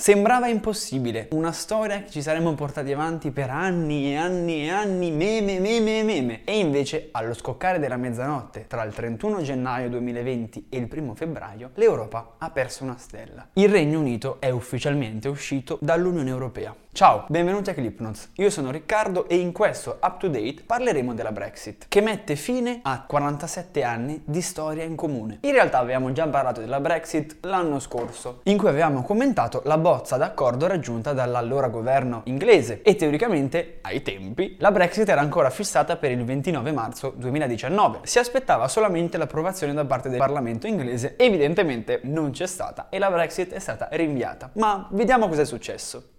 Sembrava impossibile, una storia che ci saremmo portati avanti per anni e anni e anni, meme, meme, meme. E invece, allo scoccare della mezzanotte, tra il 31 gennaio 2020 e il 1 febbraio, l'Europa ha perso una stella. Il Regno Unito è ufficialmente uscito dall'Unione Europea. Ciao, benvenuti a Clipnotes. Io sono Riccardo e in questo Up to Date parleremo della Brexit, che mette fine a 47 anni di storia in comune. In realtà avevamo già parlato della Brexit l'anno scorso, in cui avevamo commentato la bozza d'accordo raggiunta dall'allora governo inglese e teoricamente, ai tempi, la Brexit era ancora fissata per il 29 marzo 2019. Si aspettava solamente l'approvazione da parte del Parlamento inglese, evidentemente non c'è stata e la Brexit è stata rinviata. Ma vediamo cosa è successo.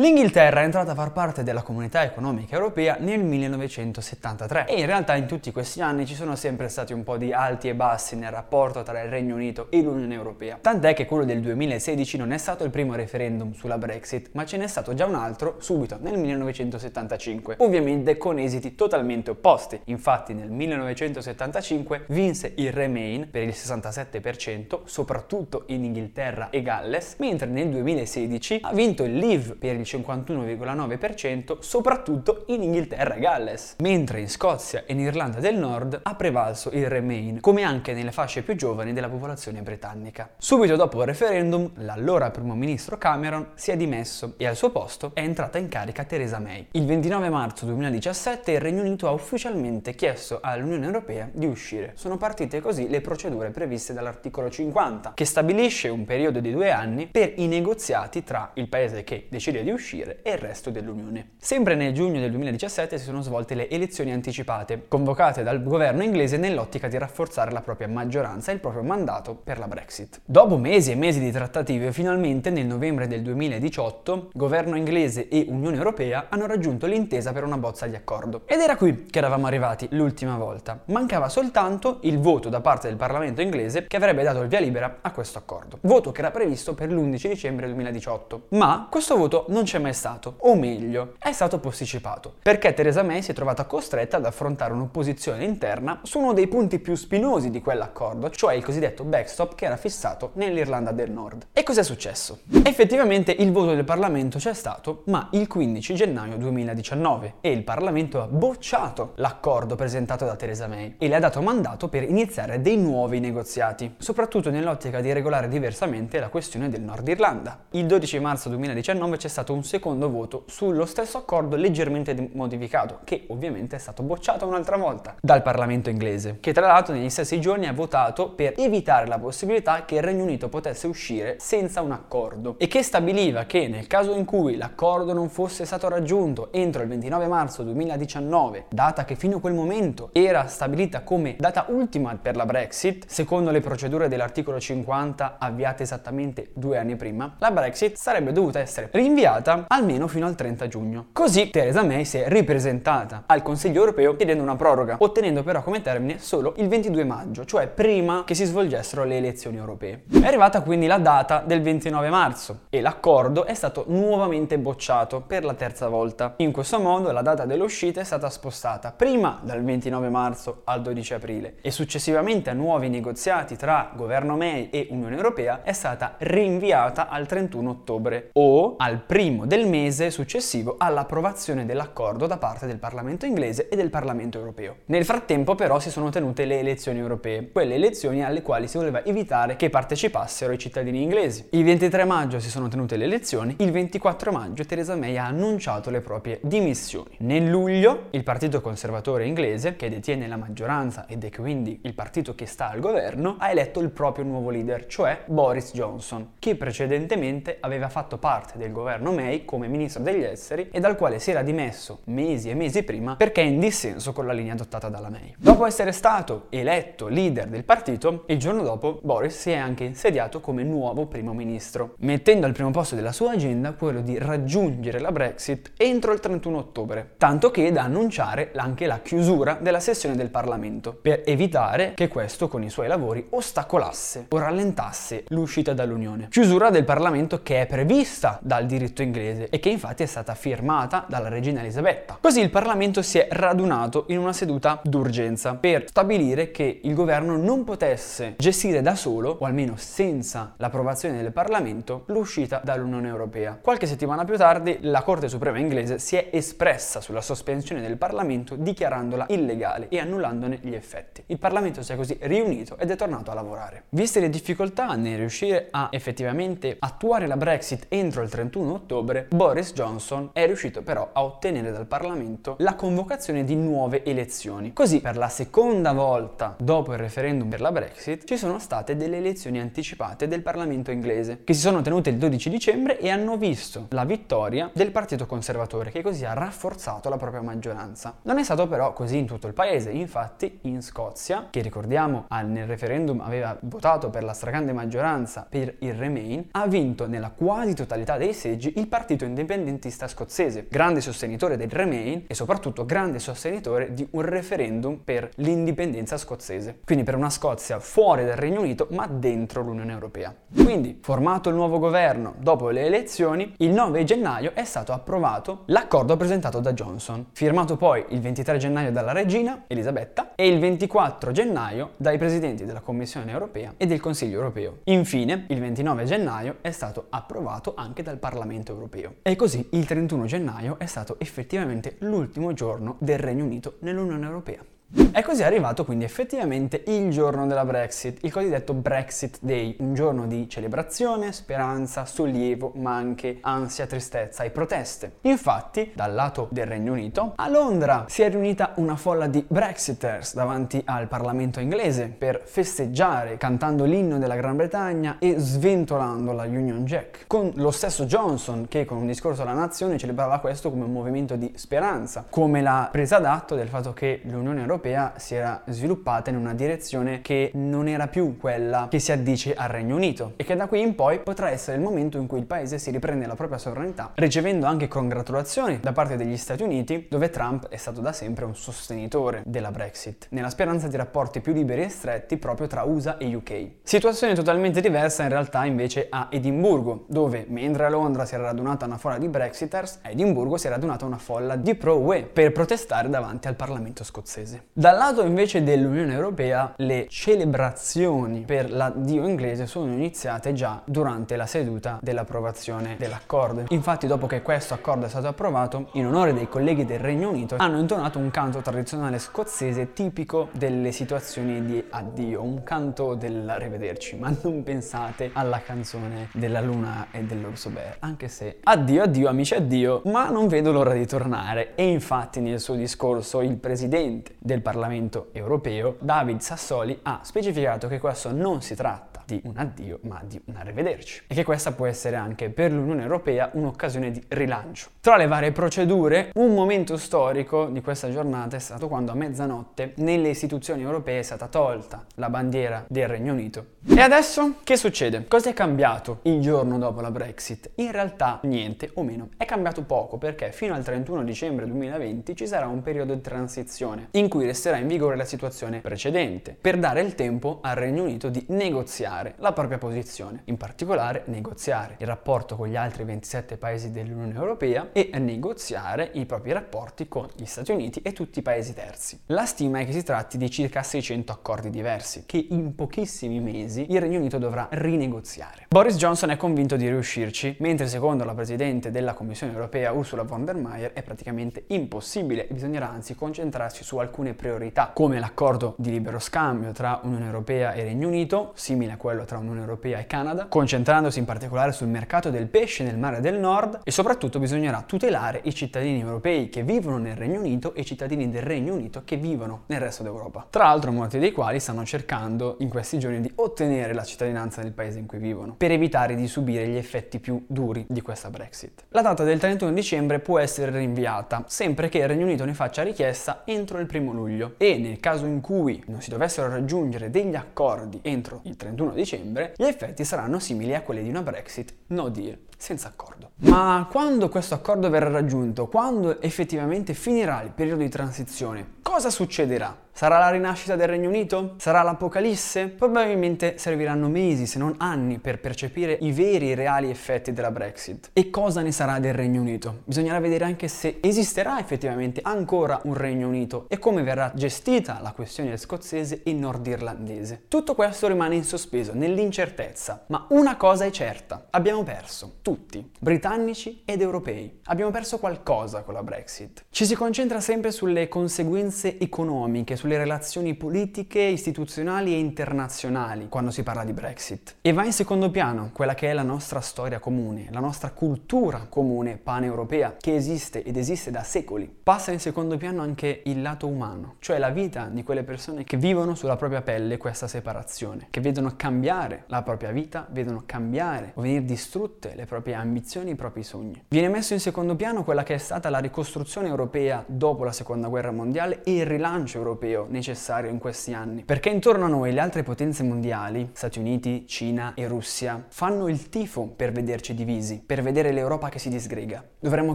L'Inghilterra è entrata a far parte della comunità economica europea nel 1973 e in realtà in tutti questi anni ci sono sempre stati un po' di alti e bassi nel rapporto tra il Regno Unito e l'Unione Europea. Tant'è che quello del 2016 non è stato il primo referendum sulla Brexit, ma ce n'è stato già un altro subito nel 1975, ovviamente con esiti totalmente opposti. Infatti nel 1975 vinse il Remain per il 67%, soprattutto in Inghilterra e Galles, mentre nel 2016 ha vinto il Leave per il 51,9%, soprattutto in Inghilterra e Galles, mentre in Scozia e in Irlanda del Nord ha prevalso il Remain, come anche nelle fasce più giovani della popolazione britannica. Subito dopo il referendum, l'allora primo ministro Cameron si è dimesso e al suo posto è entrata in carica Theresa May. Il 29 marzo 2017 il Regno Unito ha ufficialmente chiesto all'Unione Europea di uscire. Sono partite così le procedure previste dall'articolo 50, che stabilisce un periodo di due anni per i negoziati tra il paese che decide di uscire uscire e il resto dell'Unione. Sempre nel giugno del 2017 si sono svolte le elezioni anticipate, convocate dal governo inglese nell'ottica di rafforzare la propria maggioranza e il proprio mandato per la Brexit. Dopo mesi e mesi di trattative, finalmente nel novembre del 2018, governo inglese e Unione Europea hanno raggiunto l'intesa per una bozza di accordo. Ed era qui che eravamo arrivati l'ultima volta. Mancava soltanto il voto da parte del Parlamento inglese che avrebbe dato il via libera a questo accordo. Voto che era previsto per l'11 dicembre 2018. Ma questo voto non c'è mai stato, o meglio, è stato posticipato, perché Theresa May si è trovata costretta ad affrontare un'opposizione interna su uno dei punti più spinosi di quell'accordo, cioè il cosiddetto backstop che era fissato nell'Irlanda del Nord. E cos'è successo? Effettivamente il voto del Parlamento c'è stato, ma il 15 gennaio 2019 e il Parlamento ha bocciato l'accordo presentato da Theresa May e le ha dato mandato per iniziare dei nuovi negoziati, soprattutto nell'ottica di regolare diversamente la questione del Nord Irlanda. Il 12 marzo 2019 c'è stato un un secondo voto sullo stesso accordo leggermente modificato, che ovviamente è stato bocciato un'altra volta dal Parlamento inglese, che tra l'altro negli stessi giorni ha votato per evitare la possibilità che il Regno Unito potesse uscire senza un accordo e che stabiliva che nel caso in cui l'accordo non fosse stato raggiunto entro il 29 marzo 2019, data che fino a quel momento era stabilita come data ultima per la Brexit, secondo le procedure dell'articolo 50 avviate esattamente due anni prima, la Brexit sarebbe dovuta essere rinviata rinviata almeno fino al 30 giugno. Così Theresa May si è ripresentata al Consiglio europeo chiedendo una proroga, ottenendo però come termine solo il 22 maggio, cioè prima che si svolgessero le elezioni europee. È arrivata quindi la data del 29 marzo e l'accordo è stato nuovamente bocciato per la terza volta. In questo modo la data dell'uscita è stata spostata prima dal 29 marzo al 12 aprile e successivamente a nuovi negoziati tra governo May e Unione Europea è stata rinviata al 31 ottobre o al primo primo del mese successivo all'approvazione dell'accordo da parte del Parlamento inglese e del Parlamento europeo. Nel frattempo però si sono tenute le elezioni europee, quelle elezioni alle quali si voleva evitare che partecipassero i cittadini inglesi. Il 23 maggio si sono tenute le elezioni, il 24 maggio Theresa May ha annunciato le proprie dimissioni. Nel luglio il Partito Conservatore inglese, che detiene la maggioranza ed è quindi il partito che sta al governo, ha eletto il proprio nuovo leader, cioè Boris Johnson, che precedentemente aveva fatto parte del governo May May come ministro degli esteri e dal quale si era dimesso mesi e mesi prima perché in dissenso con la linea adottata dalla May. Dopo essere stato eletto leader del partito, il giorno dopo Boris si è anche insediato come nuovo primo ministro, mettendo al primo posto della sua agenda quello di raggiungere la Brexit entro il 31 ottobre, tanto che da annunciare anche la chiusura della sessione del Parlamento, per evitare che questo con i suoi lavori ostacolasse o rallentasse l'uscita dall'Unione. Chiusura del Parlamento che è prevista dal diritto inglese inglese e che infatti è stata firmata dalla regina Elisabetta. Così il Parlamento si è radunato in una seduta d'urgenza per stabilire che il governo non potesse gestire da solo, o almeno senza l'approvazione del Parlamento, l'uscita dall'Unione Europea. Qualche settimana più tardi la Corte Suprema inglese si è espressa sulla sospensione del Parlamento dichiarandola illegale e annullandone gli effetti. Il Parlamento si è così riunito ed è tornato a lavorare. Viste le difficoltà nel riuscire a effettivamente attuare la Brexit entro il 31 ottobre, Boris Johnson è riuscito però a ottenere dal Parlamento la convocazione di nuove elezioni. Così per la seconda volta dopo il referendum per la Brexit ci sono state delle elezioni anticipate del Parlamento inglese che si sono tenute il 12 dicembre e hanno visto la vittoria del Partito Conservatore che così ha rafforzato la propria maggioranza. Non è stato però così in tutto il paese, infatti in Scozia, che ricordiamo nel referendum aveva votato per la stragrande maggioranza per il Remain, ha vinto nella quasi totalità dei seggi il partito indipendentista scozzese, grande sostenitore del Remain e soprattutto grande sostenitore di un referendum per l'indipendenza scozzese. Quindi per una Scozia fuori dal Regno Unito ma dentro l'Unione Europea. Quindi, formato il nuovo governo dopo le elezioni, il 9 gennaio è stato approvato l'accordo presentato da Johnson, firmato poi il 23 gennaio dalla regina Elisabetta e il 24 gennaio dai presidenti della Commissione europea e del Consiglio europeo. Infine, il 29 gennaio è stato approvato anche dal Parlamento europeo. E così il 31 gennaio è stato effettivamente l'ultimo giorno del Regno Unito nell'Unione Europea. È così arrivato quindi effettivamente il giorno della Brexit, il cosiddetto Brexit Day, un giorno di celebrazione, speranza, sollievo, ma anche ansia, tristezza e proteste. Infatti, dal lato del Regno Unito, a Londra si è riunita una folla di Brexiters davanti al Parlamento inglese per festeggiare cantando l'inno della Gran Bretagna e sventolando la Union Jack, con lo stesso Johnson che con un discorso alla nazione celebrava questo come un movimento di speranza, come la presa d'atto del fatto che l'Unione Europea europea si era sviluppata in una direzione che non era più quella che si addice al Regno Unito e che da qui in poi potrà essere il momento in cui il paese si riprende la propria sovranità, ricevendo anche congratulazioni da parte degli Stati Uniti, dove Trump è stato da sempre un sostenitore della Brexit, nella speranza di rapporti più liberi e stretti proprio tra USA e UK. Situazione totalmente diversa in realtà invece a Edimburgo, dove mentre a Londra si era radunata una folla di Brexiters, a Edimburgo si era radunata una folla di pro-UE per protestare davanti al Parlamento scozzese. Dal lato invece dell'Unione Europea le celebrazioni per l'addio inglese sono iniziate già durante la seduta dell'approvazione dell'accordo. Infatti dopo che questo accordo è stato approvato, in onore dei colleghi del Regno Unito hanno intonato un canto tradizionale scozzese tipico delle situazioni di addio, un canto dell'arrivederci, ma non pensate alla canzone della luna e dell'orso bear, anche se addio addio amici addio, ma non vedo l'ora di tornare. E infatti nel suo discorso il presidente del del Parlamento europeo, David Sassoli ha specificato che questo non si tratta di un addio, ma di un arrivederci. E che questa può essere anche per l'Unione Europea un'occasione di rilancio. Tra le varie procedure, un momento storico di questa giornata è stato quando a mezzanotte nelle istituzioni europee è stata tolta la bandiera del Regno Unito. E adesso che succede? Cosa è cambiato il giorno dopo la Brexit? In realtà niente o meno. È cambiato poco perché fino al 31 dicembre 2020 ci sarà un periodo di transizione in cui resterà in vigore la situazione precedente per dare il tempo al Regno Unito di negoziare negoziare la propria posizione, in particolare negoziare il rapporto con gli altri 27 paesi dell'Unione Europea e negoziare i propri rapporti con gli Stati Uniti e tutti i paesi terzi. La stima è che si tratti di circa 600 accordi diversi che in pochissimi mesi il Regno Unito dovrà rinegoziare. Boris Johnson è convinto di riuscirci, mentre secondo la Presidente della Commissione Europea Ursula von der Leyen è praticamente impossibile e bisognerà anzi concentrarsi su alcune priorità, come l'accordo di libero scambio tra Unione Europea e Regno Unito, simile a quello quello tra Unione Europea e Canada, concentrandosi in particolare sul mercato del pesce nel mare del nord e soprattutto bisognerà tutelare i cittadini europei che vivono nel Regno Unito e i cittadini del Regno Unito che vivono nel resto d'Europa. Tra l'altro molti dei quali stanno cercando in questi giorni di ottenere la cittadinanza del paese in cui vivono, per evitare di subire gli effetti più duri di questa Brexit. La data del 31 dicembre può essere rinviata, sempre che il Regno Unito ne faccia richiesta entro il 1 luglio e nel caso in cui non si dovessero raggiungere degli accordi entro il 31 dicembre, gli effetti saranno simili a quelli di una Brexit no deal. Senza accordo. Ma quando questo accordo verrà raggiunto, quando effettivamente finirà il periodo di transizione, cosa succederà? Sarà la rinascita del Regno Unito? Sarà l'Apocalisse? Probabilmente serviranno mesi, se non anni, per percepire i veri e reali effetti della Brexit. E cosa ne sarà del Regno Unito? Bisognerà vedere anche se esisterà effettivamente ancora un Regno Unito e come verrà gestita la questione scozzese e nordirlandese. Tutto questo rimane in sospeso, nell'incertezza. Ma una cosa è certa, abbiamo perso, tutti, britannici ed europei. Abbiamo perso qualcosa con la Brexit. Ci si concentra sempre sulle conseguenze economiche, sulle relazioni politiche, istituzionali e internazionali quando si parla di Brexit. E va in secondo piano quella che è la nostra storia comune, la nostra cultura comune paneuropea che esiste ed esiste da secoli. Passa in secondo piano anche il lato umano, cioè la vita di quelle persone che vivono sulla propria pelle questa separazione, che vedono cambiare la propria vita, vedono cambiare o venire distrutte le proprie ambizioni, i propri sogni. Viene messo in secondo piano quella che è stata la ricostruzione europea dopo la seconda guerra mondiale e il rilancio europeo necessario in questi anni. Perché intorno a noi le altre potenze mondiali, Stati Uniti, Cina e Russia, fanno il tifo per vederci divisi, per vedere l'Europa che si disgrega. Dovremmo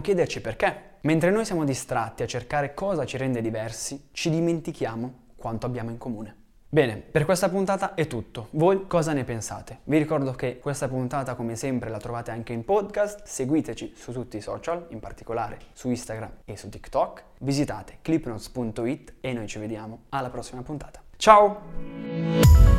chiederci perché. Mentre noi siamo distratti a cercare cosa ci rende diversi, ci dimentichiamo quanto abbiamo in comune. Bene, per questa puntata è tutto. Voi cosa ne pensate? Vi ricordo che questa puntata, come sempre, la trovate anche in podcast. Seguiteci su tutti i social, in particolare su Instagram e su TikTok. Visitate clipnotes.it e noi ci vediamo alla prossima puntata. Ciao!